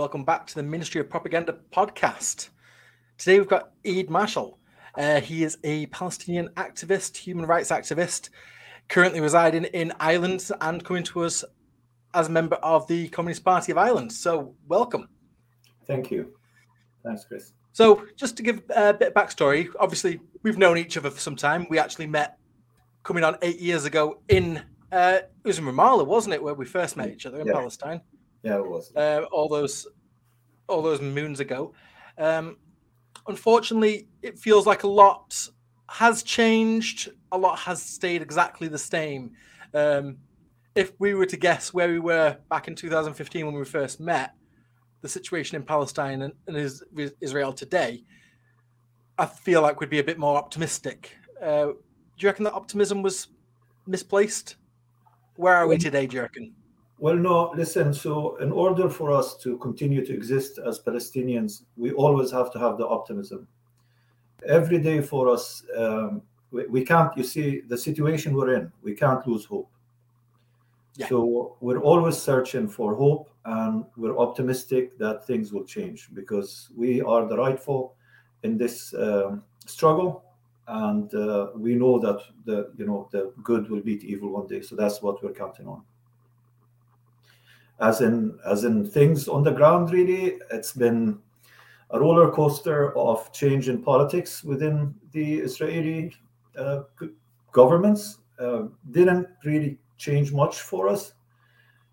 welcome back to the Ministry of Propaganda podcast. Today we've got Eyad Marshall. Uh, he is a Palestinian activist, human rights activist, currently residing in Ireland and coming to us as a member of the Communist Party of Ireland. So, welcome. Thank you. Thanks, Chris. So, just to give a bit of backstory, obviously, we've known each other for some time. We actually met coming on eight years ago in, uh, it was in Ramallah, wasn't it, where we first met each other in Yeah. Palestine? Yeah, it was. uh, all those all those moons ago. Um, unfortunately, it feels like a lot has changed. A lot has stayed exactly the same. Um, if we were to guess where we were back in 2015 when we first met, the situation in Palestine and, and Is- Israel today, I feel like we'd be a bit more optimistic. Uh, do you reckon that optimism was misplaced? Where are we today, do you reckon? Well, no, listen. So, in order for us to continue to exist as Palestinians, we always have to have the optimism. Every day for us, um, we, we can't, you see, the situation we're in, we can't lose hope. Yeah. So, we're always searching for hope and we're optimistic that things will change because we are the rightful in this um, struggle. And uh, we know that the you know the good will beat evil one day, so that's what we're counting on. As in as in things on the ground really. It's been a roller coaster of change in politics within the israeli uh, governments. Uh, didn't really change much for us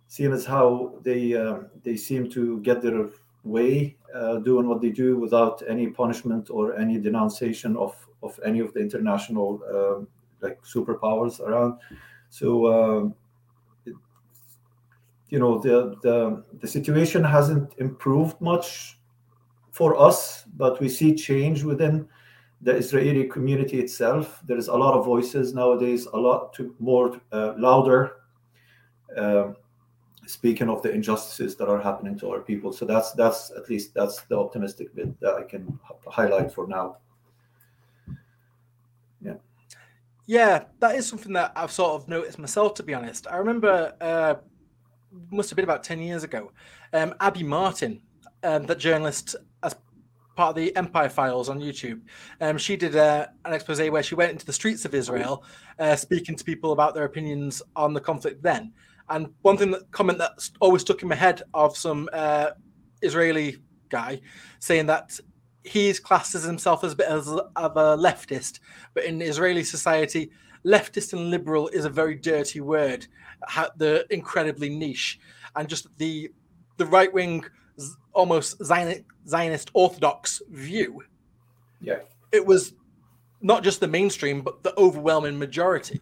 seeing as how they uh, they seem to get their way uh, doing what they do without any punishment or any denunciation of of any of the international um, like superpowers around. So um, you know the, the the situation hasn't improved much for us but we see change within the israeli community itself there is a lot of voices nowadays a lot to more uh, louder uh, speaking of the injustices that are happening to our people so that's that's at least that's the optimistic bit that i can highlight for now Yeah. Yeah, that is something that I've sort of noticed myself, to be honest. I remember, uh, must have been about 10 years ago, um, Abby Martin, um, that journalist, as part of the Empire Files on YouTube, um, she did uh, an expose where she went into the streets of Israel, uh, speaking to people about their opinions on the conflict then. And one thing that comment that always stuck in my head of some uh, Israeli guy saying that he's classed as himself as a bit of a leftist, but in Israeli society, leftist and liberal is a very dirty word. Ha- the incredibly niche, and just the the right wing, almost Zionist, Zionist orthodox view. yeah It was not just the mainstream, but the overwhelming majority,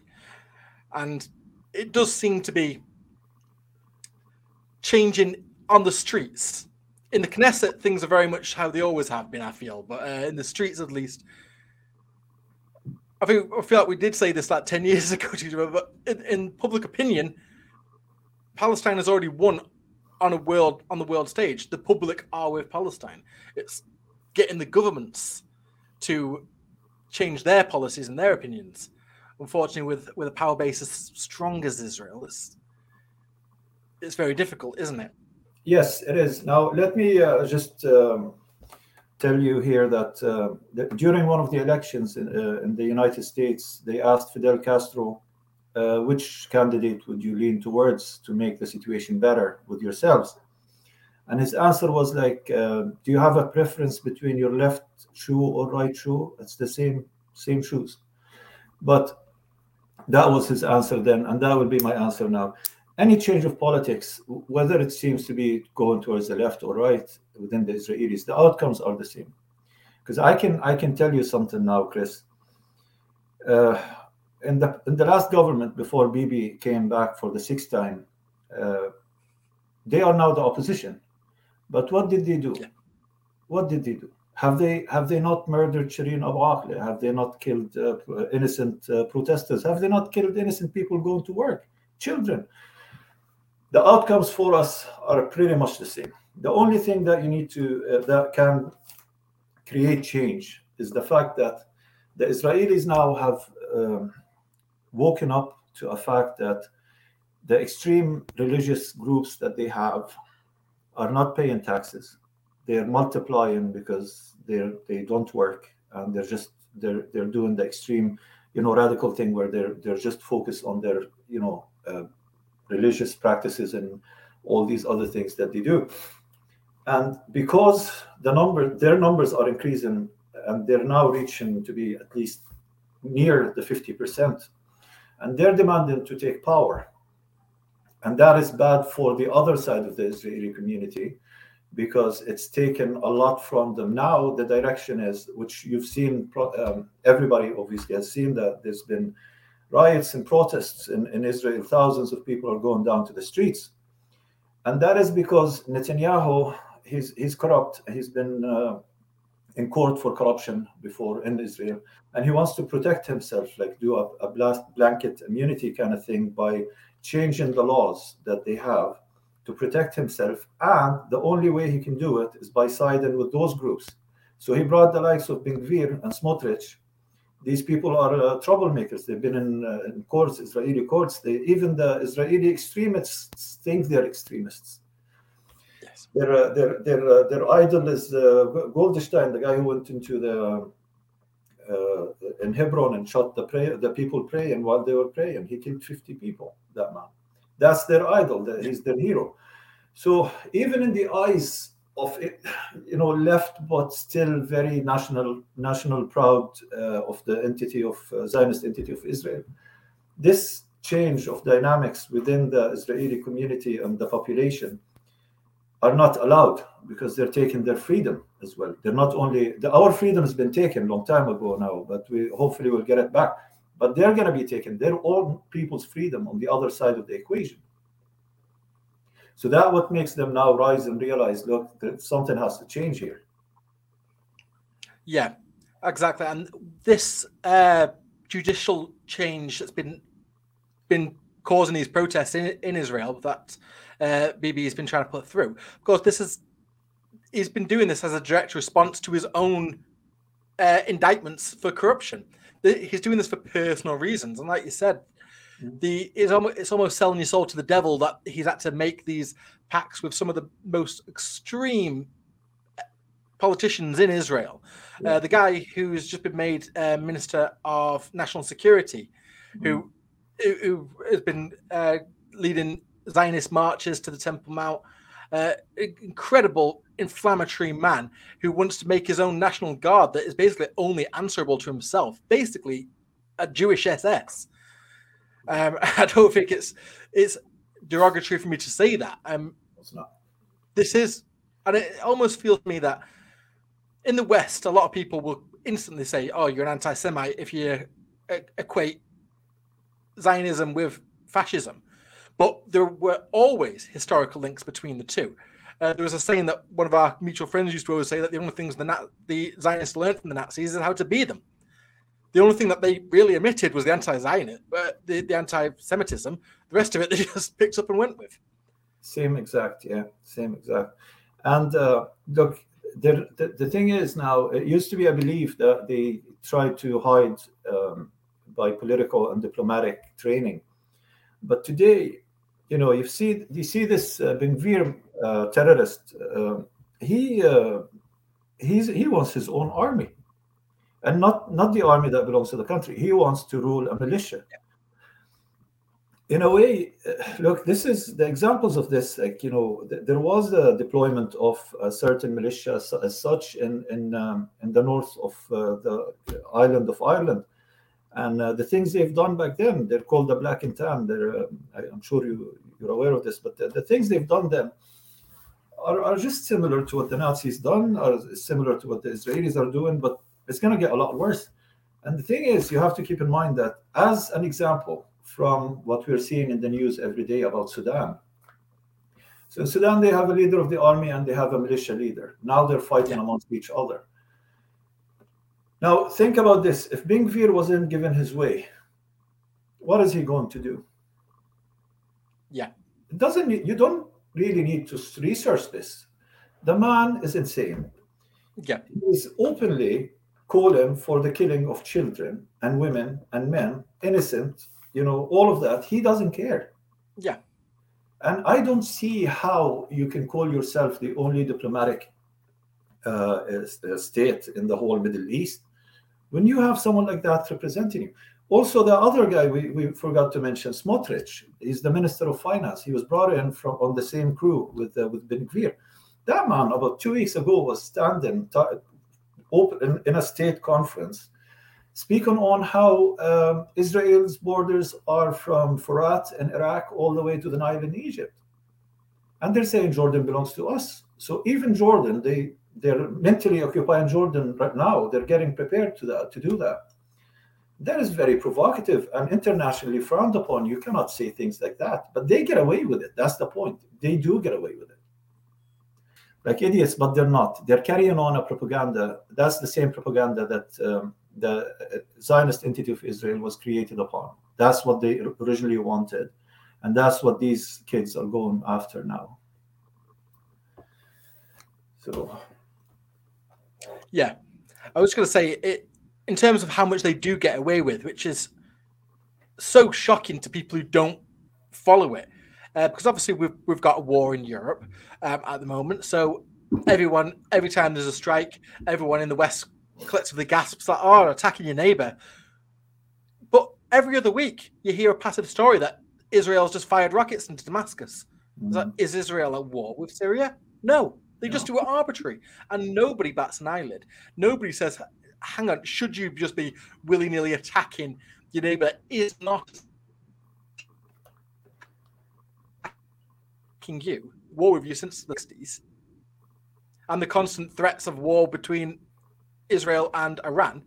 and it does seem to be changing on the streets. In the Knesset, things are very much how they always have been. I feel, but uh, in the streets, at least, I think I feel like we did say this like ten years ago but in, in public opinion, Palestine has already won on a world on the world stage. The public are with Palestine. It's getting the governments to change their policies and their opinions. Unfortunately, with with a power base as strong as Israel, it's it's very difficult, isn't it? Yes, it is. Now, let me uh, just um, tell you here that, uh, that during one of the elections in, uh, in the United States, they asked Fidel Castro, uh, which candidate would you lean towards to make the situation better with yourselves? And his answer was like, uh, "Do you have a preference between your left shoe or right shoe? It's the same same shoes." But that was his answer then, and that will be my answer now any change of politics, whether it seems to be going towards the left or right within the Israelis, the outcomes are the same. Because I can I can tell you something now, Chris. Uh, in the in the last government before Bibi came back for the sixth time, uh, they are now the opposition. But what did they do? Yeah. What did they do? Have they have they not murdered Shireen Abu Akleh? Have they not killed uh, innocent uh, protesters? Have they not killed innocent people going to work? Children the outcomes for us are pretty much the same. The only thing that you need to uh, that can create change is the fact that the Israelis now have um, woken up to a fact that the extreme religious groups that they have are not paying taxes. They're multiplying because they're they don't work and they're just they're they're doing the extreme, you know, radical thing where they're they're just focused on their you know uh, religious practices and all these other things that they do. And because the number their numbers are increasing and they're now reaching to be at least near the 50%, and they're demanding to take power. And that is bad for the other side of the Israeli community because it's taken a lot from them. Now, the direction is, which you've seen, um, everybody obviously has seen that there's been riots and protests in, in Israel. Thousands of people are going down to the streets. And that is because Netanyahu, he's, he's corrupt. He's been uh, in court for corruption before in Israel. And he wants to protect himself, like do a, a blast, blanket immunity kind of thing by changing the laws that they have to protect himself. And the only way he can do it is by siding with those groups. So he brought the likes of Ben Gvir and Smotrich. These people are uh, troublemakers. They've been in, uh, in courts, Israeli courts. They, even the Israeli extremists think they're extremists. Yes. Their, uh, their, their, uh, their idol is uh, Goldstein, the guy who went into the uh, in Hebron and shot the the people praying while they were praying. He killed 50 people. That man. That's their idol. That he's their hero. So even in the eyes of you know left but still very national national proud uh, of the entity of uh, Zionist entity of Israel, this change of dynamics within the Israeli community and the population are not allowed because they're taking their freedom as well. They're not only the, our freedom has been taken a long time ago now, but we hopefully will get it back. But they're going to be taken their own people's freedom on the other side of the equation. So that what makes them now rise and realize, look, that something has to change here. Yeah, exactly. And this uh, judicial change that's been been causing these protests in, in Israel that uh, Bibi has been trying to put through. Of course, this is he's been doing this as a direct response to his own uh, indictments for corruption. He's doing this for personal reasons, and like you said. The it's almost, it's almost selling your soul to the devil that he's had to make these pacts with some of the most extreme uh, politicians in Israel. Yeah. Uh, the guy who's just been made uh, Minister of National Security, mm. who, who, who has been uh, leading Zionist marches to the Temple Mount. Uh, incredible inflammatory man who wants to make his own national guard that is basically only answerable to himself, basically a Jewish SS. Um, I don't think it's it's derogatory for me to say that. Um, it's not. This is, and it almost feels to me that in the West, a lot of people will instantly say, "Oh, you're an anti-Semite" if you equate Zionism with fascism. But there were always historical links between the two. Uh, there was a saying that one of our mutual friends used to always say that the only things the, Na- the Zionists learned from the Nazis is how to be them. The only thing that they really omitted was the anti-Zionist, but the, the anti-Semitism. The rest of it they just picked up and went with. Same exact, yeah, same exact. And uh, look, the, the, the thing is now, it used to be a belief that they tried to hide um, by political and diplomatic training. But today, you know, you see you see this uh, Ben uh, terrorist. Uh, he uh, he's he wants his own army, and not not the army that belongs to the country. He wants to rule a militia. In a way, uh, look, this is the examples of this. Like you know, th- there was a deployment of a certain militia as, as such in in um, in the north of uh, the island of Ireland and uh, the things they've done back then, they're called the black and tan. They're, uh, I, am sure you, you're aware of this, but the, the things they've done then are, are, just similar to what the Nazis done, or similar to what the Israelis are doing, but it's going to get a lot worse. And the thing is, you have to keep in mind that, as an example from what we're seeing in the news every day about Sudan. So in Sudan, they have a leader of the army and they have a militia leader. Now they're fighting amongst each other. Now, think about this. If Ben Gvir wasn't given his way, what is he going to do? Yeah. It doesn't you don't really need to research this. The man is insane. Yeah. He's openly calling for the killing of children and women and men, innocent, you know, all of that. He doesn't care. Yeah. And I don't see how you can call yourself the only diplomatic uh, state in the whole Middle East when you have someone like that representing you. Also, the other guy we, we forgot to mention, Smotrich, he's the Minister of Finance. He was brought in from on the same crew with uh, with Ben Gvir. That man, about two weeks ago, was standing open in, a state conference speaking on how um, Israel's borders are from Furat in Iraq all the way to the Nile in Egypt. And they're saying Jordan belongs to us. So even Jordan, they they're mentally occupying Jordan right now. They're getting prepared to that to do that. That is very provocative and internationally frowned upon. You cannot say things like that, but they get away with it. That's the point. They do get away with it like idiots, but they're not. They're carrying on a propaganda. That's the same propaganda that um, the uh, Zionist entity of Israel was created upon. That's what they originally wanted. And that's what these kids are going after now. So, yeah, I was going to say it in terms of how much they do get away with, which is so shocking to people who don't follow it. Uh, because obviously we've we've got a war in Europe um, at the moment, so everyone every time there's a strike, everyone in the West collectively gasps that, "Oh, attacking your neighbor." But every other week, you hear a passive story that Israel's just fired rockets into Damascus. Mm. Is, Israel at war with Syria? No, they no. just do it arbitrary, and nobody bats an eyelid. Nobody says, "Hang on, should you just be willy nilly attacking your neighbor?" Is not attacking you, war with you since the 60s, and the constant threats of war between Israel and Iran.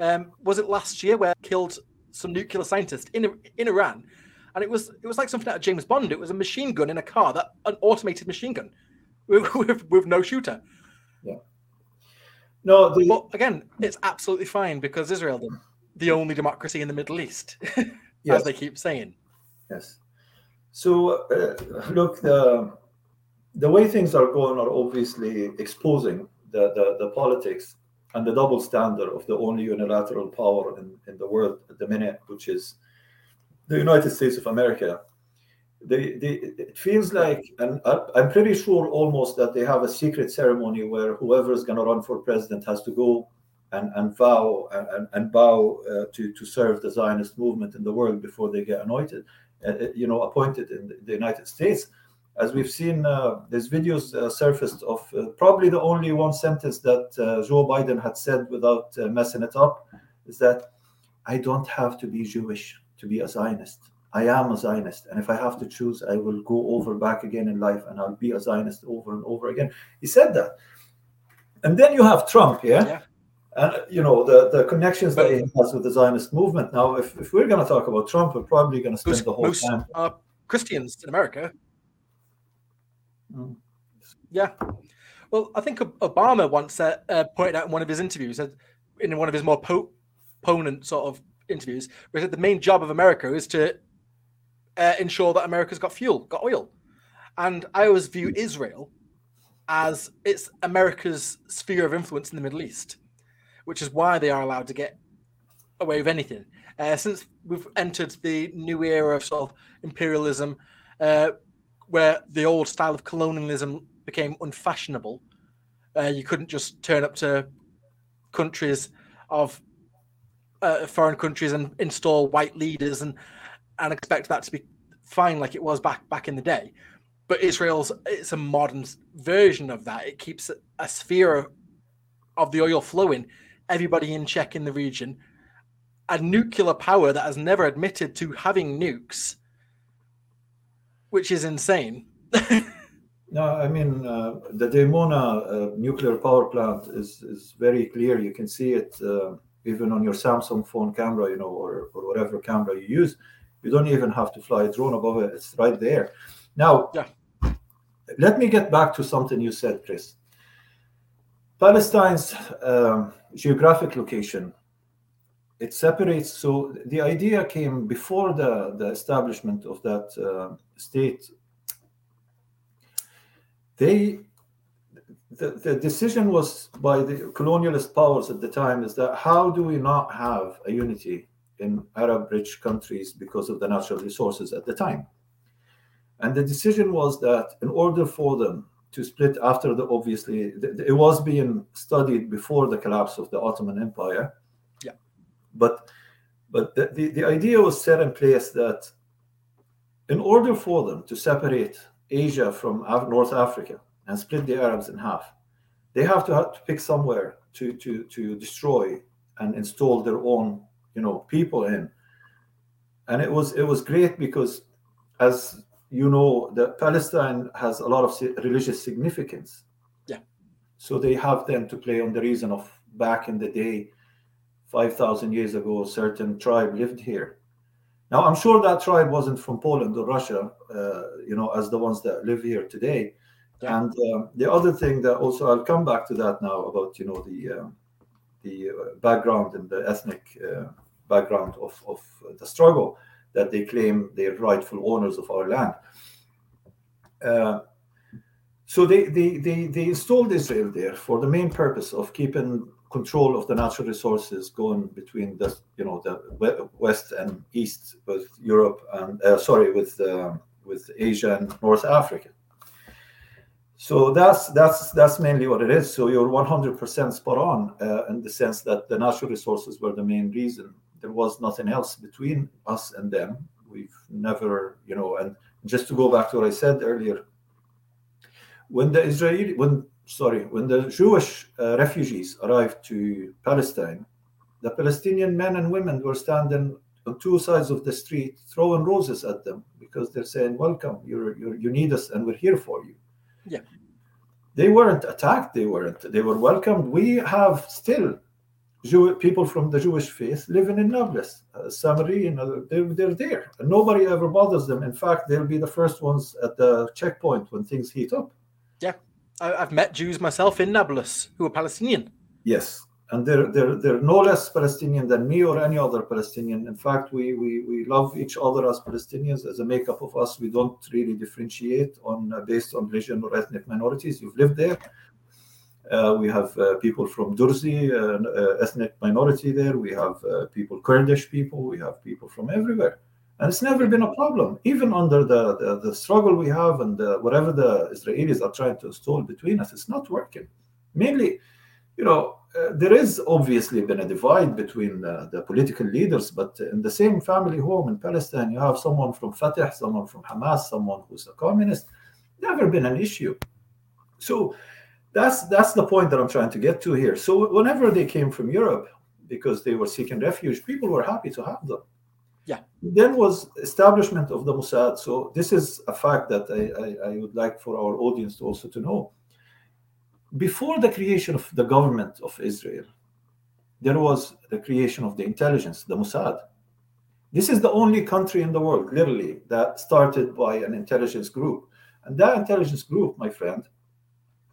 Um, was it last year where killed some nuclear scientist in in Iran? And it was it was like something out of James Bond. It was a machine gun in a car, that an automated machine gun with, with, with no shooter. Yeah. No, the... but again, it's absolutely fine because Israel, the, the only democracy in the Middle East, yes. as they keep saying. Yes. So uh, look, the the way things are going are obviously exposing the, the, the politics and the double standard of the only unilateral power in, in the world at the minute, which is the United States of America. They, they, it feels like, and I'm pretty sure almost that they have a secret ceremony where whoever is going to run for president has to go and, and vow and, and bow uh, to, to serve the Zionist movement in the world before they get anointed, you know, appointed in the United States as we've seen, uh, there's videos uh, surfaced of uh, probably the only one sentence that uh, Joe Biden had said without uh, messing it up is that I don't have to be Jewish to be a Zionist. I am a Zionist, and if I have to choose, I will go over back again in life, and I'll be a Zionist over and over again. He said that, and then you have Trump, yeah. yeah. And you know the, the connections but, that he has with the Zionist movement. Now, if, if we're going to talk about Trump, we're probably going to spend the whole most, time. Uh, Christians in America Mm. Yeah. Well, I think Obama once uh, uh, pointed out in one of his interviews, in one of his more po- opponent sort of interviews, where he said the main job of America is to uh, ensure that America's got fuel, got oil. And I always view Israel as it's America's sphere of influence in the Middle East, which is why they are allowed to get away with anything. Uh, since we've entered the new era of sort of imperialism, uh, where the old style of colonialism became unfashionable. Uh, you couldn't just turn up to countries of uh, foreign countries and install white leaders and and expect that to be fine like it was back back in the day. But Israel's it's a modern version of that. It keeps a sphere of the oil flowing, everybody in check in the region, a nuclear power that has never admitted to having nukes which is insane. no, I mean uh, the Dimona uh, nuclear power plant is is very clear. You can see it uh, even on your Samsung phone camera, you know, or or whatever camera you use. You don't even have to fly a drone above it; it's right there. Now, yeah. let me get back to something you said, Chris. Palestine's um, geographic location it separates. So the idea came before the, the establishment of that uh, state. They the, the decision was by the colonialist powers at the time is that how do we not have a unity in Arab rich countries because of the natural resources at the time? And the decision was that in order for them to split after the obviously it was being studied before the collapse of the Ottoman Empire. Yeah. But but the, the, the idea was set in place that in order for them to separate Asia from Af- North Africa and split the Arabs in half, they have to have to pick somewhere to to to destroy and install their own you know people in. And it was it was great because as you know that Palestine has a lot of religious significance. Yeah. So they have them to play on the reason of back in the day, five thousand years ago, a certain tribe lived here. Now I'm sure that tribe wasn't from Poland or Russia, uh, you know, as the ones that live here today. Yeah. And um, the other thing that also I'll come back to that now about you know the um, the uh, background and the ethnic uh, background of of the struggle that they claim they're rightful owners of our land. Uh, so they, they, they, they installed Israel there for the main purpose of keeping control of the natural resources going between the you know the west and east with Europe and uh, sorry with uh, with Asia and North Africa. So that's that's that's mainly what it is. So you're 100% spot on uh, in the sense that the natural resources were the main reason there was nothing else between us and them. We've never, you know, and just to go back to what I said earlier, when the Israeli, when sorry, when the Jewish uh, refugees arrived to Palestine, the Palestinian men and women were standing on two sides of the street throwing roses at them because they're saying, "Welcome, you're, you're you need us, and we're here for you." Yeah, they weren't attacked. They weren't. They were welcomed. We have still Jew, people from the Jewish faith living in Nablus, uh, Samari, uh, they're, they're there. And nobody ever bothers them. In fact, they'll be the first ones at the checkpoint when things heat up. Yeah, I, have met Jews myself in Nablus who are Palestinian. Yes, and they're, they're, they're no less Palestinian than me or any other Palestinian. In fact, we, we, we love each other as Palestinians. As a makeup of us, we don't really differentiate on uh, based on religion or ethnic minorities. You've lived there we have uh, people from Durzi, uh, ethnic minority there. We have people, Kurdish people. We have people from everywhere. And it's never been a problem, even under the, the, the struggle we have and the, whatever the Israelis are trying to install between us, it's not working. Mainly, you know, uh, there is obviously been a divide between uh, the political leaders, but in the same family home in Palestine, you have someone from Fatah, someone from Hamas, someone who's a communist. Never been an issue. So that's that's the point that I'm trying to get to here. So whenever they came from Europe because they were seeking refuge, people were happy to have them. Yeah. Then was establishment of the Mossad. So this is a fact that I, I, I would like for our audience to also to know. Before the creation of the government of Israel, there was the creation of the intelligence, the Mossad. This is the only country in the world, literally, that started by an intelligence group. And that intelligence group, my friend,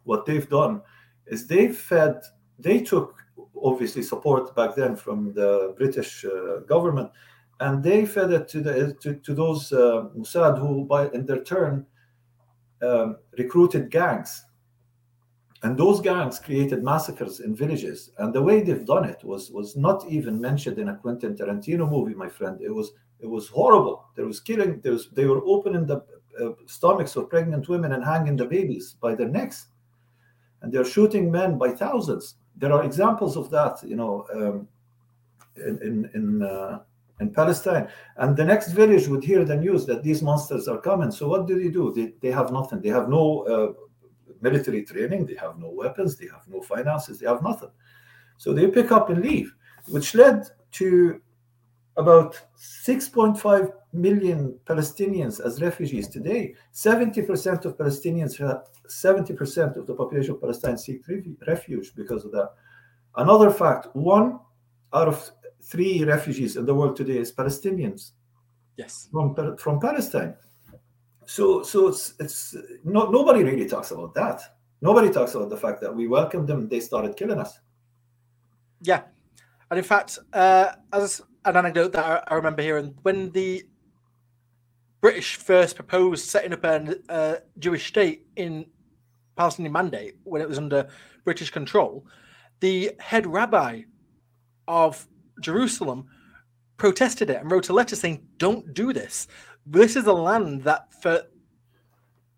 what they've done is they fed, they took obviously support back then from the British uh, government, and they fed it to the to, to those uh, Mossad who, by in their turn, um, recruited gangs, and those gangs created massacres in villages. And the way they've done it was was not even mentioned in a Quentin Tarantino movie, my friend. It was it was horrible. There was killing. There was they were opening the uh, stomachs of pregnant women and hanging the babies by their necks and they're shooting men by thousands. There are examples of that, you know, um, in in uh, in, Palestine. And the next village would hear the news that these monsters are coming. So what do they do? They, they have nothing. They have no uh, military training. They have no weapons. They have no finances. They have nothing. So they pick up and leave, which led to about 6.5 million Palestinians as refugees today. 70% of Palestinians, 70% of the population of Palestine seek refuge because of that. Another fact one out of three refugees in the world today is Palestinians. Yes. From, from Palestine. So, so it's, it's no, nobody really talks about that. Nobody talks about the fact that we welcomed them, they started killing us. Yeah. And in fact, uh, as an anecdote that I, I remember hearing when the British first proposed setting up a uh, Jewish state in Palestinian Mandate when it was under British control, the head rabbi of Jerusalem protested it and wrote a letter saying, "Don't do this. This is a land that for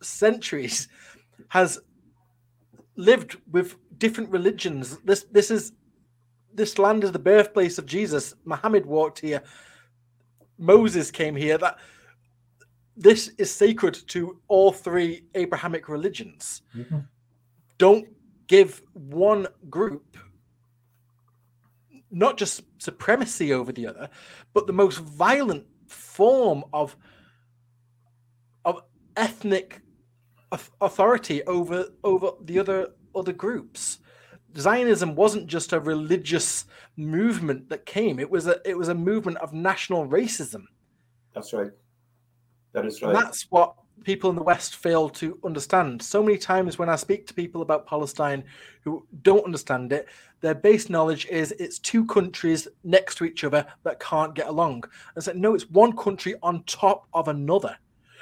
centuries has lived with different religions. This this is this land is the birthplace of Jesus. Muhammad walked here. Moses came here. That this is sacred to all three Abrahamic religions. Mm-hmm. Don't give one group not just supremacy over the other, but the most violent form of of ethnic authority over over the other other groups. Zionism wasn't just a religious movement that came; it was a it was a movement of national racism. That's right. That is right. And that's what people in the West fail to understand. So many times when I speak to people about Palestine who don't understand it, their base knowledge is it's two countries next to each other that can't get along. I said, no, it's one country on top of another.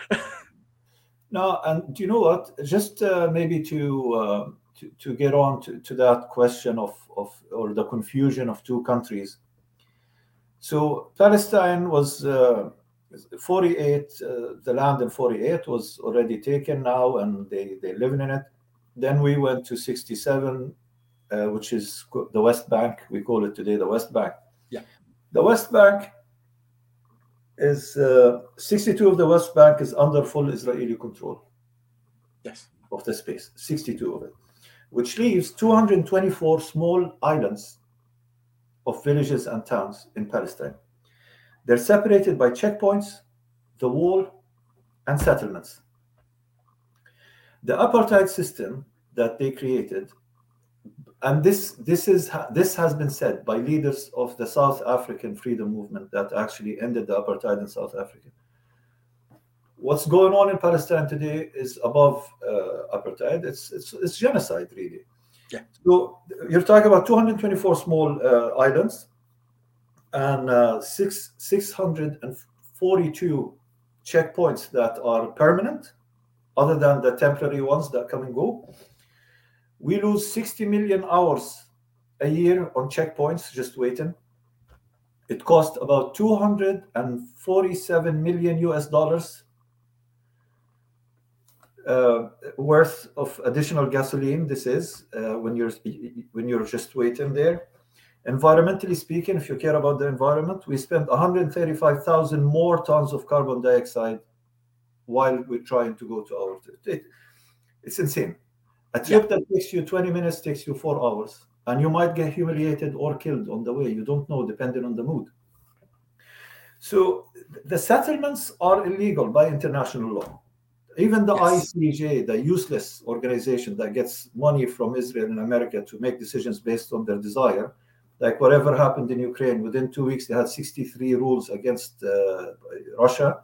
no, and do you know what? Just uh, maybe to, uh, to, to get on to, to that question of of or the confusion of two countries. So Palestine was. Uh, 48 uh, the land in 48 was already taken now and they they living in it. Then we went to 67 uh, which is the west bank. We call it today the west bank. Yeah. The west bank is uh, 62 of the west bank is under full israeli control. Yes. Of the space 62 of it which leaves 224 small islands of villages and towns in palestine they're separated by checkpoints, the wall, and settlements. The apartheid system that they created, and this this is this has been said by leaders of the South African freedom movement that actually ended the apartheid in South Africa. What's going on in Palestine today is above uh, apartheid. It's, it's it's genocide, really. Yeah. So you're talking about 224 small uh, islands and uh, six, 642 checkpoints that are permanent, other than the temporary ones that come and go. We lose 60 million hours a year on checkpoints just waiting. It cost about 247 million US dollars uh, worth of additional gasoline. This is uh, when you're when you're just waiting there. Environmentally speaking, if you care about the environment, we spend 135,000 more tons of carbon dioxide while we're trying to go to our. It, it's insane. A trip yeah. that takes you 20 minutes takes you four hours, and you might get humiliated or killed on the way. You don't know, depending on the mood. So the settlements are illegal by international law. Even the yes. ICJ, the useless organization that gets money from Israel and America to make decisions based on their desire, like whatever happened in Ukraine, within two weeks they had 63 rules against uh, Russia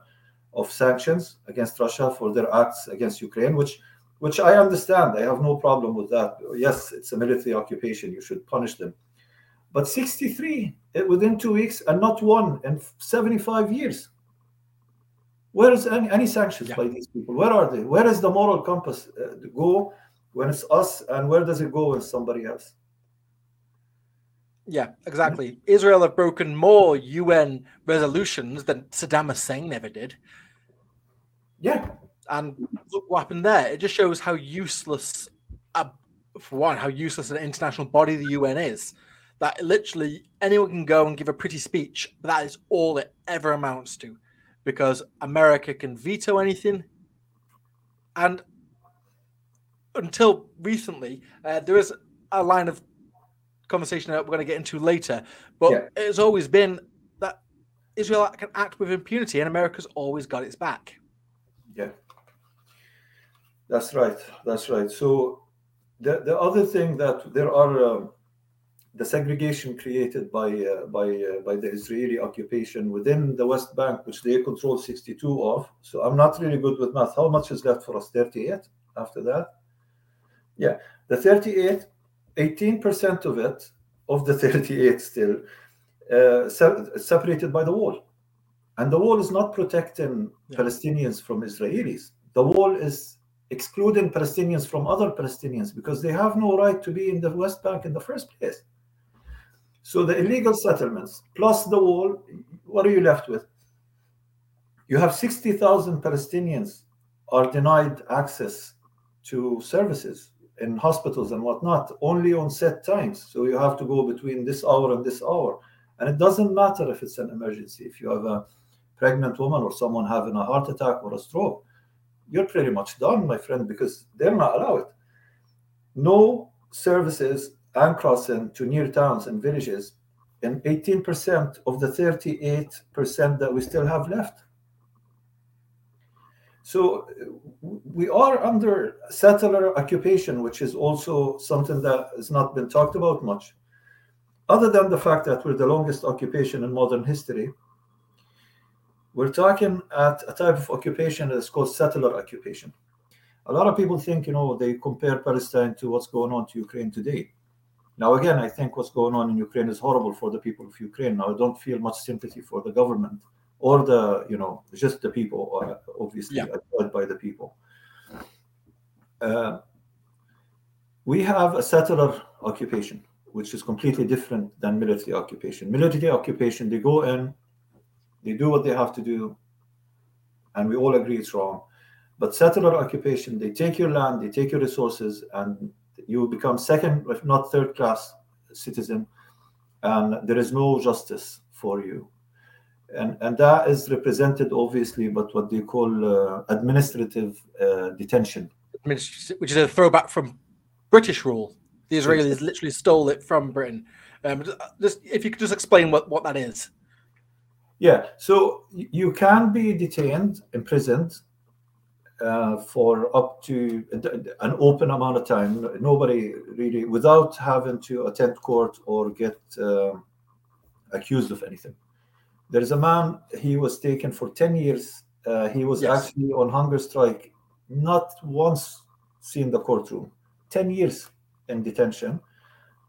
of sanctions against Russia for their acts against Ukraine, which which I understand. I have no problem with that. Yes, it's a military occupation. You should punish them. But 63 eh, within two weeks and not one in 75 years. Where is any, any sanctions yeah. by these people? Where are they? Where is the moral compass uh, go when it's us, and where does it go when somebody else? Yeah, exactly. Israel have broken more UN resolutions than Saddam Hussein ever did. Yeah. And look what happened there. It just shows how useless, uh, for one, how useless an international body the UN is. That literally anyone can go and give a pretty speech, but that is all it ever amounts to. Because America can veto anything. And until recently, uh, there is a line of conversation that we're going to get into later. But yeah. it's always been that Israel can act with impunity, and America's always got its back. Yeah, that's right. That's right. So the the other thing that there are. Um, the segregation created by uh, by uh, by the Israeli occupation within the West Bank, which they control 62 of. So I'm not really good with math. How much is left for us? 38 after that. Yeah, the 38 18% of it, of the 38 still, uh, se- separated by the wall. And the wall is not protecting yeah. Palestinians from Israelis. The wall is excluding Palestinians from other Palestinians because they have no right to be in the West Bank in the first place. So the illegal settlements plus the wall, what are you left with? You have 60,000 Palestinians are denied access to services in hospitals and whatnot only on set times. So you have to go between this hour and this hour. And it doesn't matter if it's an emergency. If you have a pregnant woman or someone having a heart attack or a stroke, you're pretty much done, my friend, because they're not allowed. No services and crossing to near towns and villages in 18% of the 38% that we still have left. So we are under settler occupation, which is also something that has not been talked about much. Other than the fact that we're the longest occupation in modern history, we're talking at a type of occupation that's called settler occupation. A lot of people think, you know, they compare Palestine to what's going on to Ukraine today. Now, again, I think what's going on in Ukraine is horrible for the people of Ukraine. Now, I don't feel much sympathy for the government or the you know just the people uh, obviously yeah. by the people uh, we have a settler occupation which is completely different than military occupation military occupation they go in they do what they have to do and we all agree it's wrong but settler occupation they take your land they take your resources and you become second if not third class citizen and there is no justice for you and and that is represented obviously by what they call uh, administrative uh, detention, which is a throwback from British rule. The Israelis literally stole it from Britain. Um, just if you could just explain what what that is. Yeah, so you can be detained, imprisoned uh, for up to an open amount of time. Nobody really, without having to attend court or get uh, accused of anything. There's a man, he was taken for 10 years. Uh, he was yes. actually on hunger strike, not once seen the courtroom. 10 years in detention,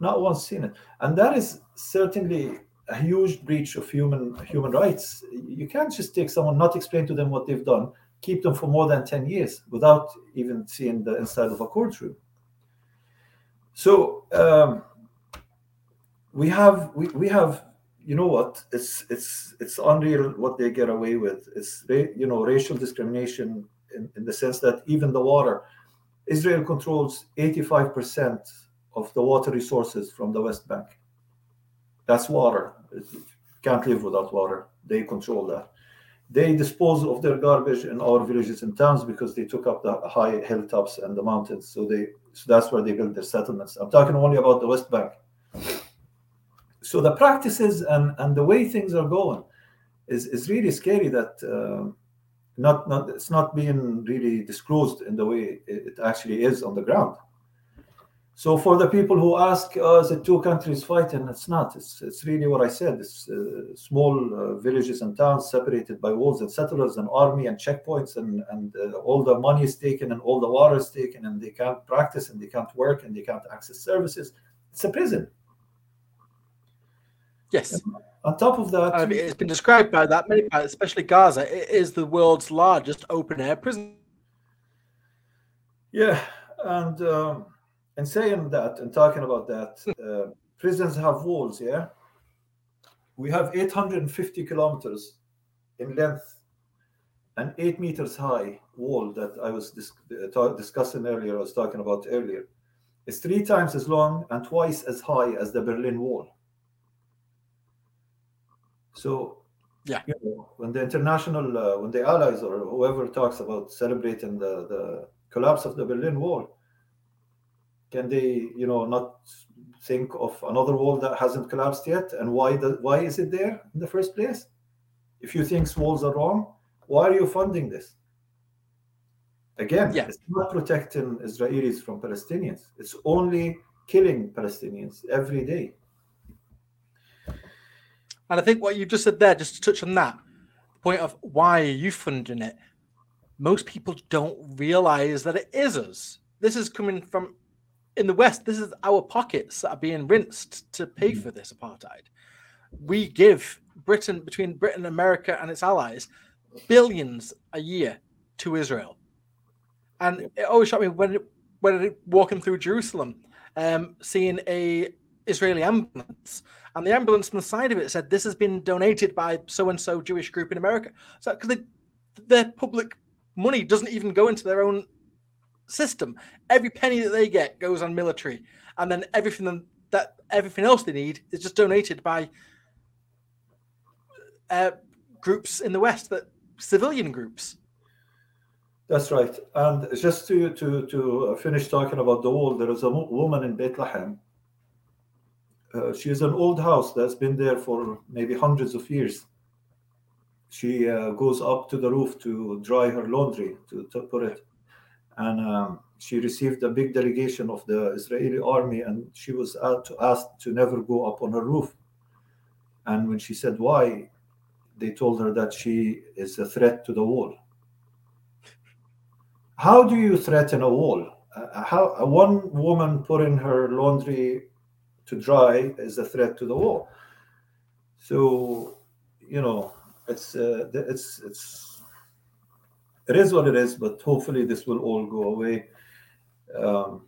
not once seen it. And that is certainly a huge breach of human human rights. You can't just take someone, not explain to them what they've done, keep them for more than 10 years without even seeing the inside of a courtroom. So um, we have we, we have you know what? It's it's it's unreal what they get away with. It's you know racial discrimination in, in the sense that even the water, Israel controls 85% of the water resources from the West Bank. That's water. It can't live without water. They control that. They dispose of their garbage in our villages and towns because they took up the high hilltops and the mountains. So they so that's where they build their settlements. I'm talking only about the West Bank so the practices and, and the way things are going is, is really scary that uh, not, not it's not being really disclosed in the way it actually is on the ground. So for the people who ask, is it two countries fighting? It's not. It's, it's really what I said. It's uh, small uh, villages and towns separated by walls and settlers and army and checkpoints and, and uh, all the money is taken and all the water is taken and they can't practice and they can't work and they can't access services. It's a prison. Yes. On top of that, I mean, it's been described by that many, especially Gaza. It is the world's largest open air prison. Yeah, and um, and saying that and talking about that, uh, prisons have walls. Yeah, we have 850 kilometers in length, and eight meters high wall that I was dis- uh, discussing earlier. I was talking about earlier. It's three times as long and twice as high as the Berlin Wall. So, yeah, you know, when the international, uh, when the Allies or whoever talks about celebrating the the collapse of the Berlin Wall, can they, you know, not think of another wall that hasn't collapsed yet, and why the why is it there in the first place? If you think walls are wrong, why are you funding this? Again, yeah. it's not protecting Israelis from Palestinians. It's only killing Palestinians every day. And I think what you just said there, just to touch on that point of why are you funding it? Most people don't realize that it is us. This is coming from in the West. This is our pockets that are being rinsed to pay mm-hmm. for this apartheid. We give Britain, between Britain, America, and its allies, billions a year to Israel. And it always shocked me when when walking through Jerusalem, um, seeing a Israeli ambulance and the ambulance on the side of it said this has been donated by so and so Jewish group in America. So because they're public money doesn't even go into their own system. Every penny that they get goes on military, and then everything that everything else they need is just donated by uh, groups in the West, that civilian groups. That's right. And just to to to finish talking about the wall, there is a woman in Bethlehem. Uh, she is an old house that's been there for maybe hundreds of years. She uh, goes up to the roof to dry her laundry, to, to put it, and um, she received a big delegation of the Israeli army, and she was asked to never go up on her roof. And when she said why, they told her that she is a threat to the wall. How do you threaten a wall? Uh, how uh, one woman putting her laundry to dry is a threat to the wall. So, you know, it's uh, it's it's it is what it is. But hopefully, this will all go away um,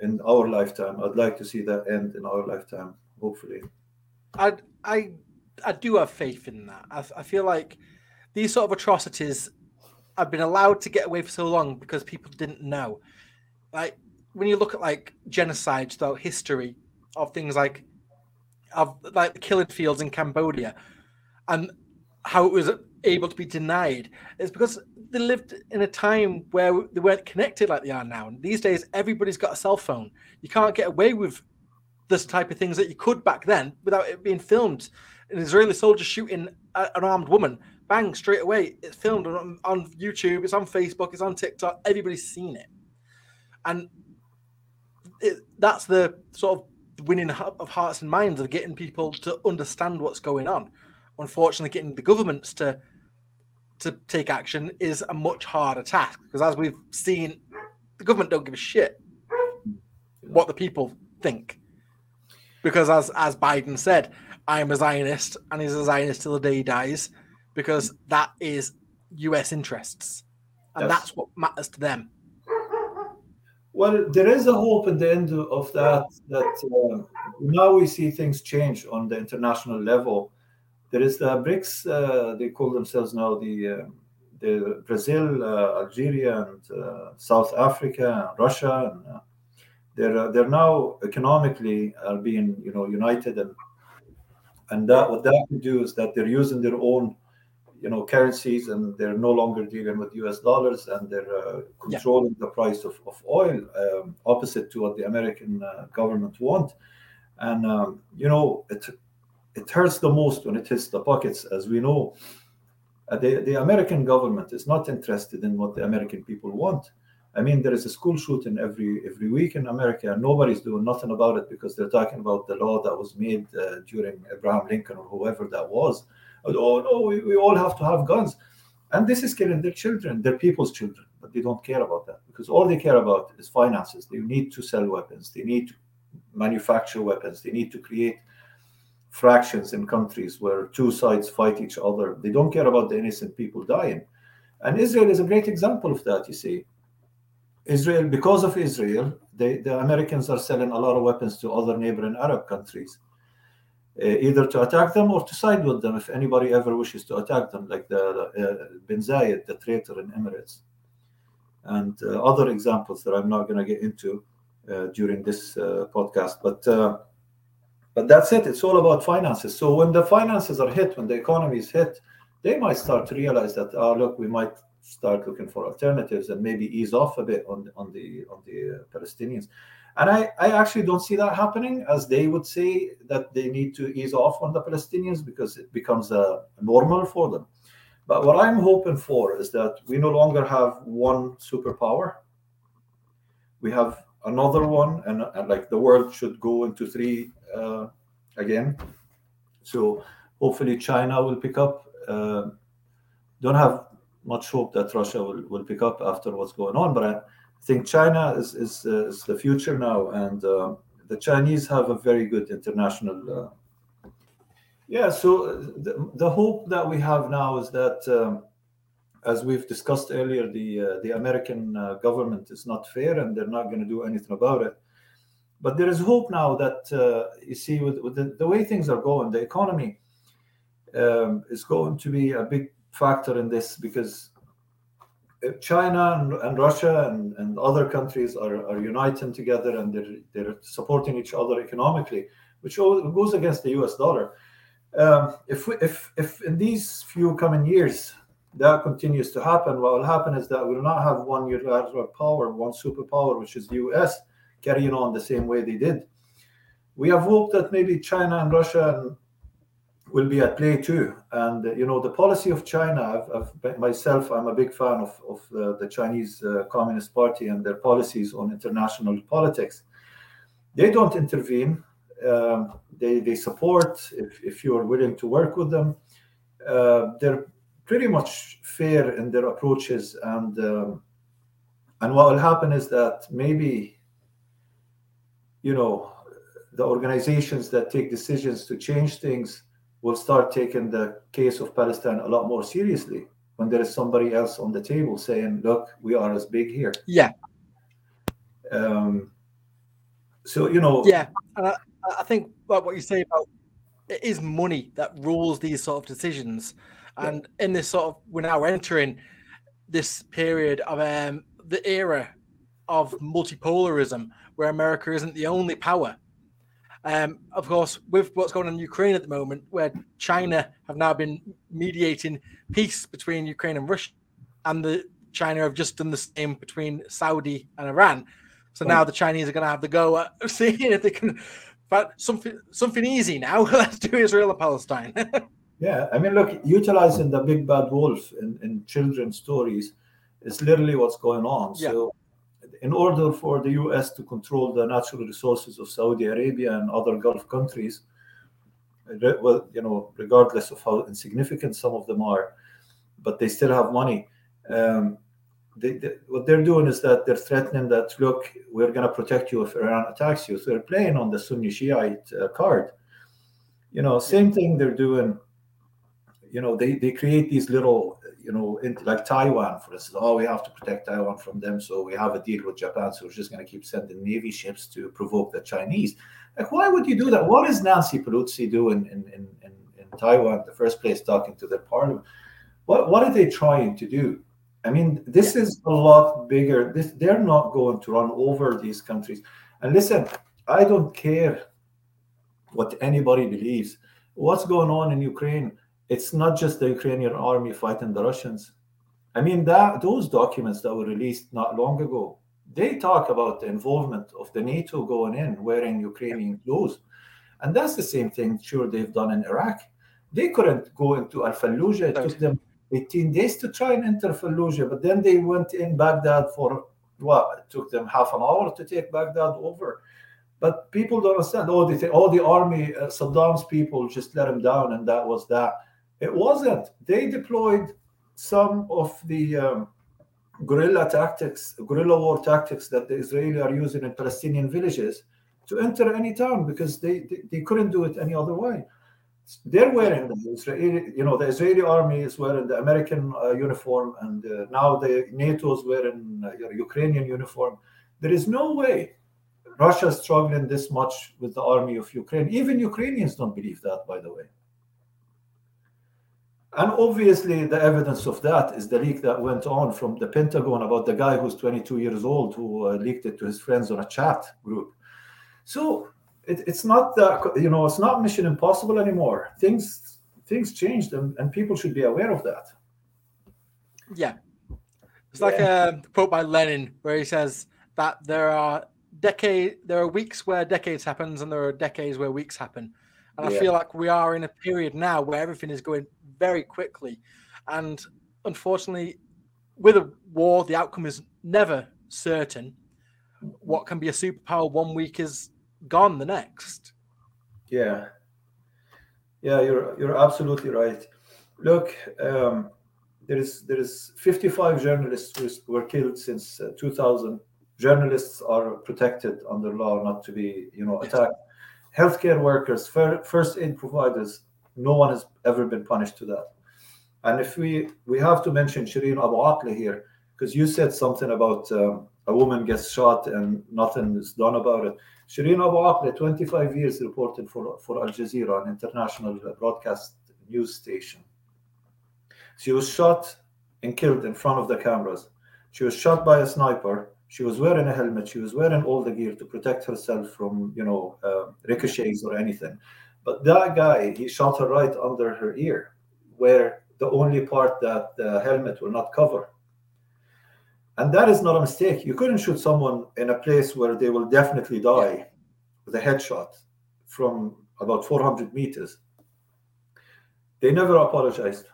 in our lifetime. I'd like to see that end in our lifetime. Hopefully, I I I do have faith in that. I, I feel like these sort of atrocities have been allowed to get away for so long because people didn't know. Like when you look at like genocide throughout history of things like of like the killing fields in Cambodia and how it was able to be denied, it's because they lived in a time where they weren't connected like they are now. And these days, everybody's got a cell phone. You can't get away with this type of things that you could back then without it being filmed an Israeli soldier shooting an armed woman, bang, straight away. It's filmed on, on YouTube, it's on Facebook, it's on TikTok. Everybody's seen it. And it, that's the sort of winning of hearts and minds of getting people to understand what's going on. Unfortunately, getting the governments to to take action is a much harder task because, as we've seen, the government don't give a shit what the people think. Because, as as Biden said, I am a Zionist, and he's a Zionist till the day he dies, because that is U.S. interests, and yes. that's what matters to them. Well, there is a hope in the end of that. That uh, now we see things change on the international level. There is the BRICS. Uh, they call themselves now the uh, the Brazil, uh, Algeria, and uh, South Africa, and Russia, and uh, they're they're now economically are being you know united and and that what that could do is that they're using their own you know currencies and they're no longer dealing with us dollars and they're uh, controlling yeah. the price of, of oil um, opposite to what the american uh, government want and um, you know it it hurts the most when it hits the pockets as we know uh, the, the american government is not interested in what the american people want I mean, there is a school shooting every every week in America, and nobody's doing nothing about it because they're talking about the law that was made uh, during Abraham Lincoln or whoever that was. Oh no, we, we all have to have guns, and this is killing their children, their people's children. But they don't care about that because all they care about is finances. They need to sell weapons. They need to manufacture weapons. They need to create fractions in countries where two sides fight each other. They don't care about the innocent people dying. And Israel is a great example of that, you see Israel, because of Israel, they, the Americans are selling a lot of weapons to other neighboring Arab countries, uh, either to attack them or to side with them if anybody ever wishes to attack them, like the uh, Bin Zayed, the traitor in Emirates, and uh, other examples that I'm not going to get into during this podcast. But but that's it. It's all about finances. So when the finances are hit, when the economy is hit, they might start to realize that, oh, look, we might start looking for alternatives and maybe ease off a bit on on the on the uh, Palestinians. And I, I actually don't see that happening, as they would say that they need to ease off on the Palestinians because it becomes a uh, normal for them. But what I'm hoping for is that we no longer have one superpower. We have another one, and, and like the world should go into three uh, again. So hopefully China will pick up. Uh, don't have much hope that Russia will, will pick up after what's going on. But I think China is is, uh, is the future now, and uh, the Chinese have a very good international. Uh... yeah, so uh, the, the hope that we have now is that, um, as we've discussed earlier, the uh, the American uh, government is not fair, and they're not going to do anything about it. But there is hope now that you see, with, with the, the, way things are going, the economy um, is going to be a big factor in this because China and, and Russia and, and other countries are, are uniting together and they're, they're supporting each other economically, which goes against the US dollar. Um, if, we, if, if in these few coming years that continues to happen, what will happen is that we will not have one unilateral power, one superpower, which is the US, carrying on the same way they did. We have hoped that maybe China and Russia will be at play too. And you know, the policy of China, I've, I've, myself, I'm a big fan of, of the Chinese uh, Communist Party and their policies on international politics. They don't intervene. Um, they, they support if, if you're willing to work with them. Uh, they're pretty much fair in their approaches and um, and what will happen is that maybe you know the organizations that take decisions to change things will start taking the case of palestine a lot more seriously when there is somebody else on the table saying look we are as big here. Yeah. Um so you know yeah and I, think what you say about it is money that rules these sort of decisions and in this sort of, we're now entering this period of um, the era of multipolarism, where America isn't the only power. Um, of course, with what's going on in Ukraine at the moment, where China have now been mediating peace between Ukraine and Russia, and the China have just done the same between Saudi and Iran. So now the Chinese are going to have to go at seeing if they can. But something something easy now. Let's do Israel and Palestine. Yeah, I mean, look, utilizing the big bad wolf in, in children's stories is literally what's going on. Yeah. So, in order for the US to control the natural resources of Saudi Arabia and other Gulf countries, well, you know, regardless of how insignificant some of them are, but they still have money. Um, they, they, what they're doing is that they're threatening that look, we're going to protect you if Iran attacks you. So they're playing on the Sunni Shiite uh, card. You know, same thing they're doing you know, they, they create these little, you know, like Taiwan, for instance. Oh, we have to protect Taiwan from them, so we have a deal with Japan. So we're just going to keep sending navy ships to provoke the Chinese. Like, why would you do that? What is Nancy Pelosi doing in, in, in, in Taiwan, in the first place, talking to their parliament? What what are they trying to do? I mean, this is a lot bigger. This, they're not going to run over these countries. And listen, I don't care what anybody believes. What's going on in Ukraine? It's not just the Ukrainian army fighting the Russians. I mean, that those documents that were released not long ago, they talk about the involvement of the NATO going in wearing Ukrainian clothes. And that's the same thing, sure, they've done in Iraq. They couldn't go into Al Fallujah. It took them 18 days to try and enter Fallujah, but then they went in Baghdad for what? It took them half an hour to take Baghdad over. But people don't understand. Oh, they think, oh, the army, uh, Saddam's people just let him down, and that was that. It wasn't. They deployed some of the um, guerrilla tactics, guerrilla war tactics that the Israeli are using in Palestinian villages to enter any town because they, they, they couldn't do it any other way. They're wearing the Israeli, you know, the Israeli army is wearing the American uh, uniform, and uh, now the NATO is wearing uh, Ukrainian uniform. There is no way Russia is struggling this much with the army of Ukraine. Even Ukrainians don't believe that, by the way. And obviously, the evidence of that is the leak that went on from the Pentagon about the guy who's 22 years old who uh, leaked it to his friends on a chat group. So it, it's not that you know it's not Mission Impossible anymore. Things things changed, and, and people should be aware of that. Yeah, it's like a quote by Lenin where he says that there are decade there are weeks where decades happens, and there are decades where weeks happen. And yeah. I feel like we are in a period now where everything is going very quickly. And unfortunately, with a war, the outcome is never certain. What can be a superpower one week is gone the next. Yeah. Yeah, you're you're absolutely right. Look, um, there is there is 55 journalists who were killed since uh, 2000. Journalists are protected under law not to be, you know, attacked. Healthcare workers, first aid providers, no one has ever been punished to that. And if we we have to mention Shireen Abu Akleh here, because you said something about um, a woman gets shot and nothing is done about it. Shireen Abu Akleh, 25 years reported for, for Al Jazeera, an international broadcast news station. She was shot and killed in front of the cameras. She was shot by a sniper. She was wearing a helmet. She was wearing all the gear to protect herself from, you know, uh, ricochets or anything. But that guy, he shot her right under her ear, where the only part that the helmet will not cover. And that is not a mistake. You couldn't shoot someone in a place where they will definitely die yeah. with a headshot from about 400 meters. They never apologized.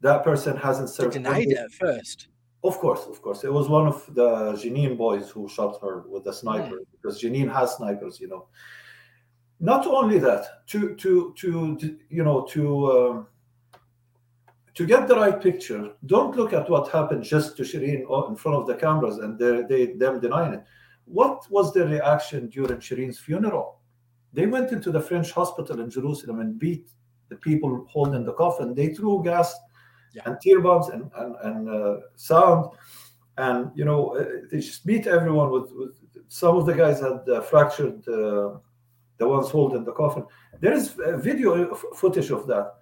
That person hasn't served. They denied it at first. Of course, of course. It was one of the Jenin boys who shot her with a hmm. sniper yeah. because Jenin has snipers, you know. Not only that, to to to you know to um, to get the right picture, don't look at what happened just to Shireen in front of the cameras and they, they them denying it. What was their reaction during Shireen's funeral? They went into the French hospital in Jerusalem and beat the people holding the coffin. They threw gas yeah. and tear bombs and and, and uh, sound, and you know uh, they just beat everyone with. with some of the guys had uh, fractured uh, the ones holding the coffin. There is video footage of that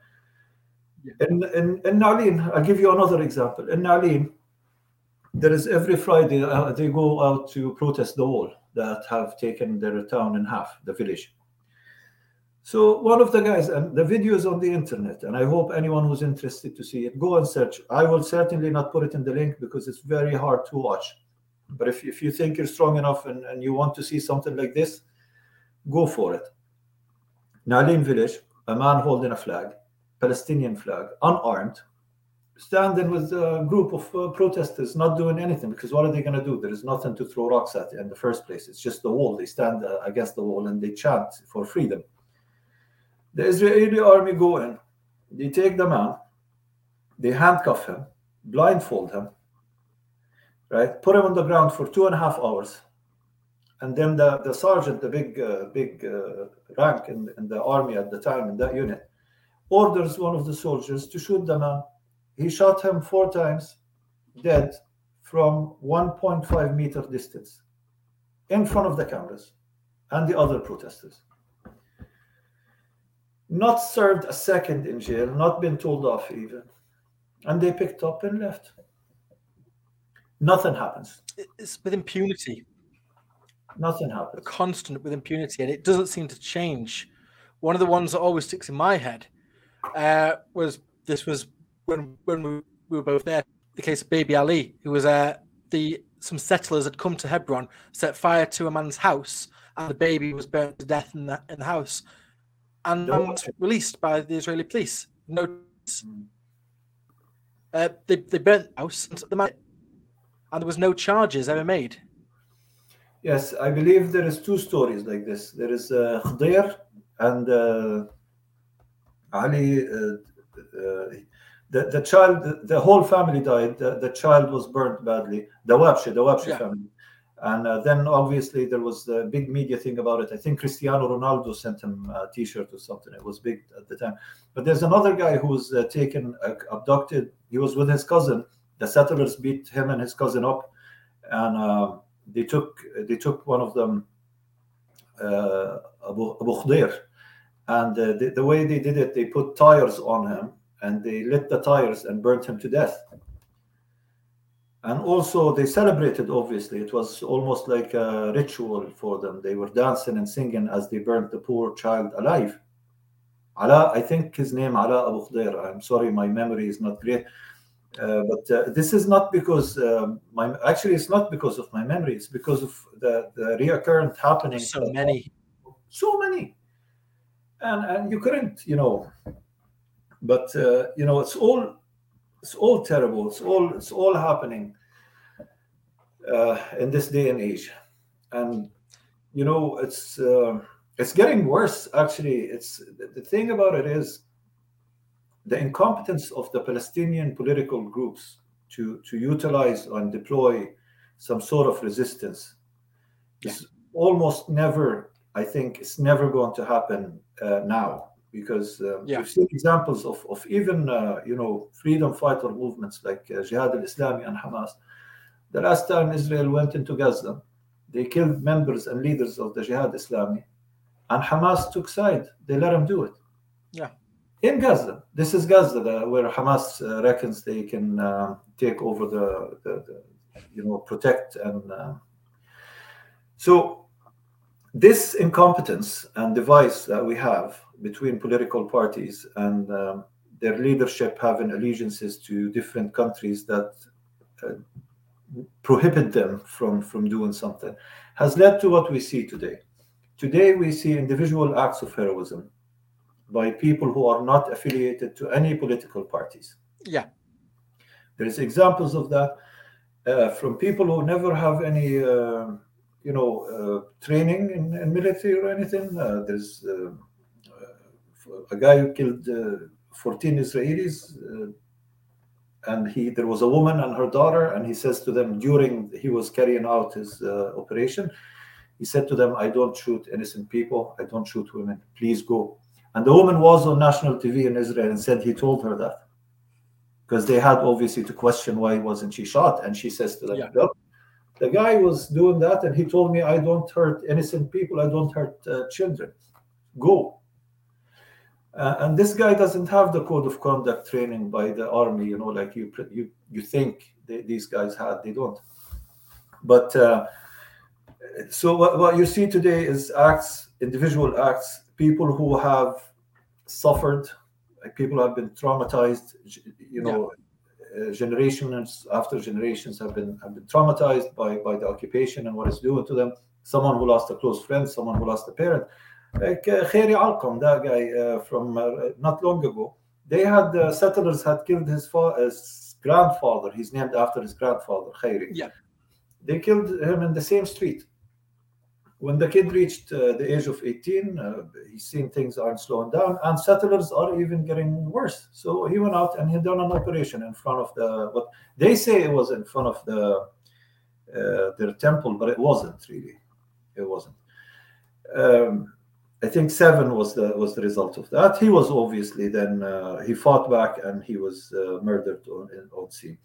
in, in, in Nalin, I'll give you another example. In Nalin, there is every Friday uh, they go out to protest the wall that have taken their town in half, the village. So one of the guys, and the video is on the internet, and I hope anyone who's interested to see it, go and search. I will certainly not put it in the link because it's very hard to watch. But if, if you think you're strong enough and, and you want to see something like this, go for it. Nalin village, a man holding a flag Palestinian flag, unarmed, standing with a group of uh, protesters, not doing anything because what are they going to do? There is nothing to throw rocks at in the first place. It's just the wall. They stand uh, against the wall and they chant for freedom. The Israeli army go in, they take the man, they handcuff him, blindfold him, right? Put him on the ground for two and a half hours. And then the, the sergeant, the big uh, big uh, rank in, in the army at the time in that unit, orders one of the soldiers to shoot the man. He shot him four times, dead from 1.5 meter distance, in front of the cameras and the other protesters. Not served a second in jail, not been told off even. And they picked up and left. Nothing happens. It's with impunity. Nothing happens. Constant with impunity, and it doesn't seem to change. One of the ones that always sticks in my head uh, was this was when when we, we were both there. The case of Baby Ali, who was uh, the some settlers had come to Hebron, set fire to a man's house, and the baby was burnt to death in the in the house, and no. was released by the Israeli police. No, mm. uh, they they burnt the house and the man, and there was no charges ever made. Yes, I believe there is two stories like this. There is uh, Khdir and uh, Ali, uh, uh, the, the child, the whole family died. The, the child was burnt badly. Dawabsheh, the Wabshi yeah. family. And uh, then obviously there was the big media thing about it. I think Cristiano Ronaldo sent him a T-shirt or something. It was big at the time. But there's another guy who was uh, taken, uh, abducted. He was with his cousin. The settlers beat him and his cousin up, and uh, they took they took one of them, Abu, Abu Khdir, and uh, the, the, way they did it, they put tires on him and they lit the tires and burnt him to death. And also, they celebrated, obviously. It was almost like a ritual for them. They were dancing and singing as they burnt the poor child alive. Ala, I think his name Ala Abu Khdair. I'm sorry, my memory is not great. Uh, but uh, this is not because um, my actually it's not because of my memory. It's because of the, the reoccurrent happening. So many, so many and and you couldn't, you know. But uh, you know, it's all it's all terrible. It's all it's all happening uh, in this day and age, and you know, it's uh, it's getting worse. Actually, it's the thing about it is the incompetence of the Palestinian political groups to to utilize and deploy some sort of resistance yeah. is almost never I think it's never going to happen uh, now because um, yeah. we've seen examples of, of even uh, you know freedom fighter movements like uh, Jihad al-Islami and Hamas. The last time Israel went into Gaza, they killed members and leaders of the Jihad Islami, and Hamas took side. They let them do it. Yeah. In Gaza. This is Gaza, the, where Hamas uh, reckons they can uh, take over the, the, the, you know, protect and. Uh, so, this incompetence and device that we have between political parties and um, their leadership having allegiances to different countries that uh, prohibit them from, from doing something has led to what we see today. Today, we see individual acts of heroism by people who are not affiliated to any political parties. Yeah. There's examples of that uh, from people who never have any, uh, you know, uh, training in, in, military or anything. Uh, there's uh, a guy who killed uh, 14 Israelis, and he there was a woman and her daughter, and he says to them during he was carrying out his operation, he said to them, "I don't shoot innocent people. I don't shoot women. Please go." And the woman was on national TV in Israel and said he told her that because they had obviously to question why wasn't she shot. And she says to them, yeah. The guy was doing that and he told me I don't hurt innocent people, I don't hurt uh, children. Go. Uh, and this guy doesn't have the code of conduct training by the army, you know, like you you you think they, these guys had. They don't. But uh, so what, what you see today is acts, individual acts, people who have suffered. Like people have been traumatized. You know, yeah. uh, generations after generations have been have been traumatized by by the occupation and what it's doing to them. Someone who lost a close friend, someone who lost a parent. Like uh, Khairi Alqam, that guy uh, from uh, not long ago. They had uh, settlers had killed his, fa- his grandfather. He's named after his grandfather, Khairi. Yeah. They killed him in the same street when the kid reached uh, the age of 18, uh, he's seen things aren't slowing down, and settlers are even getting worse. So he went out and he done an operation in front of the what they say it was in front of the uh, their temple, but it wasn't really. It wasn't. Um, I think seven was the was the result of that. He was obviously then uh, he fought back and he was uh, murdered on on scene.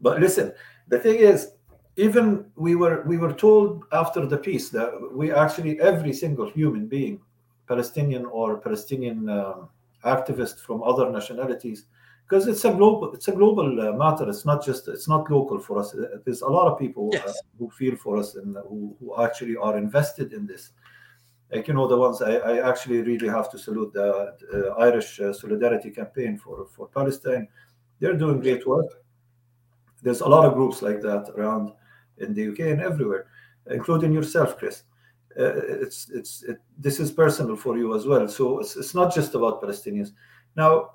But listen, the thing is, even we were we were told after the peace that we actually every single human being palestinian or palestinian um, activist from other nationalities because it's a global it's a global uh, matter. It's not just it's not local for us. Uh, there's a lot of people uh, yes. uh, who feel for us and who, who actually are invested in this. Like you know the ones i, I actually really have to salute the irish uh, solidarity campaign for for palestine. They're doing great work. There's a lot of groups like that around in the UK and everywhere, including yourself, Chris. Uh, it's it's it, this is personal for you as well. So it's, it's not just about Palestinians. Now,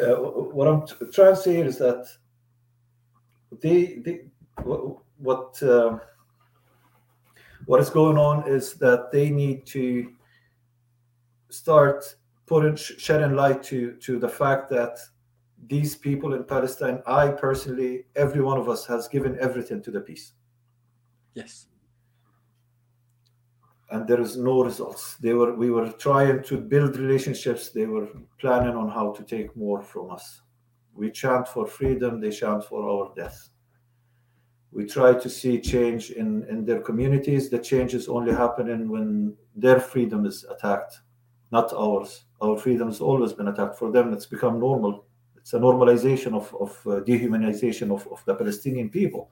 uh, what I'm t- trying to say is that they, they what uh, what is going on is that they need to start putting shedding light to to the fact that these people in Palestine, I personally, every one of us has given everything to the peace. Yes. And there is no results. They were we were trying to build relationships. They were planning on how to take more from us. We chant for freedom, they chant for our death. We try to see change in, in their communities. The change is only happening when their freedom is attacked, not ours. Our freedom has always been attacked. For them, it's become normal it's a normalization of, of uh, dehumanization of, of the Palestinian people.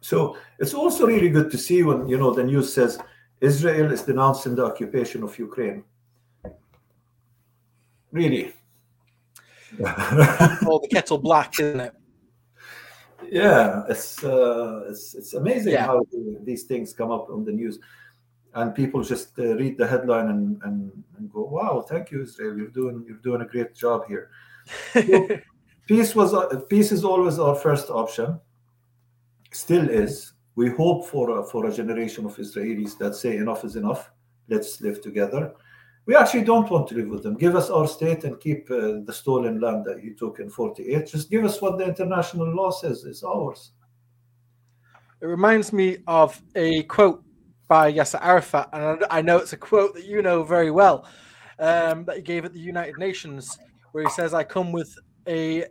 So it's also really good to see when you know the news says Israel is denouncing the occupation of Ukraine. Really. oh, the kettle black, isn't it? Yeah, it's uh, it's it's amazing yeah. how these things come up on the news and people just uh, read the headline and, and, and, go, "Wow, thank you, Israel! You're doing you're doing a great job here." so, peace was uh, peace is always our first option, still is. We hope for a, for a generation of Israelis that say enough is enough. Let's live together. We actually don't want to live with them. Give us our state and keep uh, the stolen land that you took in 48. Just give us what the international law says is ours. It reminds me of a quote by Yasser Arafat, and I know it's a quote that you know very well um, that he gave at the United Nations, where he says, "I come with a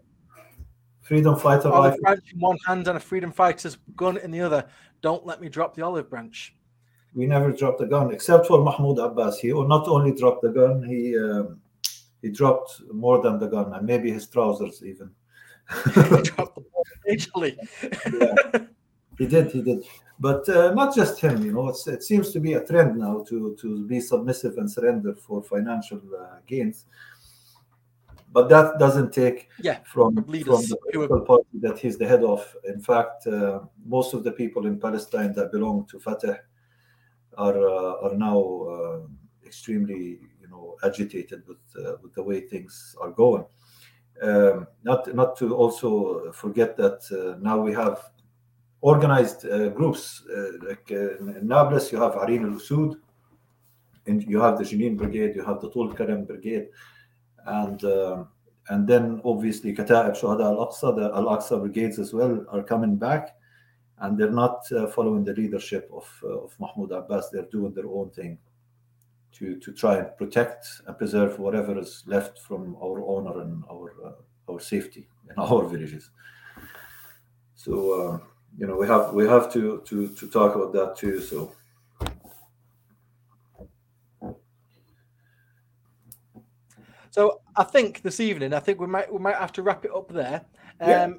freedom fighter olive branch in one hand and a freedom fighter's gun in the other. Don't let me drop the olive branch." we never dropped the gun, except for Mahmoud Abbas. He not only dropped the gun, he um, he dropped more than the gun, and maybe his trousers even. he dropped the Actually, yeah. he did, he did. But uh, not just him, you know. it seems to be a trend now to to be submissive and surrender for financial uh, gains. But that doesn't take yeah, from, from the political party that he's the head of. In fact, uh, most of the people in Palestine that belong to Fatah are uh, are now uh, extremely, you know, agitated with uh, with the way things are going. Um, not not to also forget that uh, now we have organized uh, groups like in Nablus you have Arin al-Usud, and you have the Jenin Brigade, you have the Tul Karam Brigade, and um, and then obviously Kata'ib Shuhada al-Aqsa, the al-Aqsa brigades as well are coming back and they're not uh, following the leadership of, uh, of Mahmoud Abbas. They're doing their own thing to, to try and protect and preserve whatever is left from our honor and our uh, our safety in our villages. So uh, you know we have we have to to to talk about that too. So. So I think this evening, I think we might we might have to wrap it up there. Um, yeah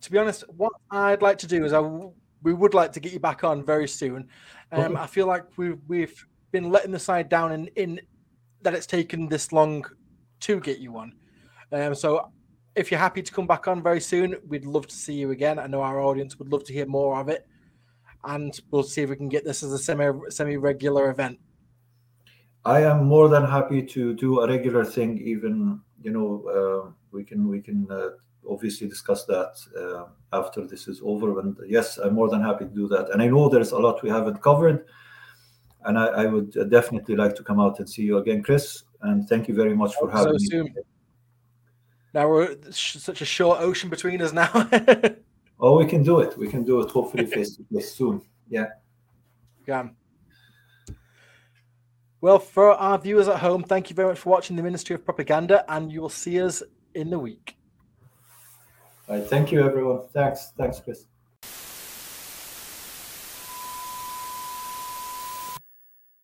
to be honest, what I'd like to do is I we would like to get you back on very soon. Um, I feel like we've we've been letting the side down in in that it's taken this long to get you on. Um, so if you're happy to come back on very soon, we'd love to see you again. I know our audience would love to hear more of it, and we'll see if we can get this as a semi semi regular event. I am more than happy to do a regular thing. Even you know, uh, we can we can uh, obviously discuss that uh, after this is over. And yes, I'm more than happy to do that. And I know there's a lot we haven't covered, and I, I would definitely like to come out and see you again, Chris. And thank you very much for having so me. Now we're such a short ocean between us now. oh, we can do it. We can do it. Hopefully, face to face soon. Yeah. Yeah. Well, for our viewers at home, thank you very much for watching the Ministry of Propaganda, and you will see us in the week. All right. Thank you, everyone. Thanks. Thanks, Chris.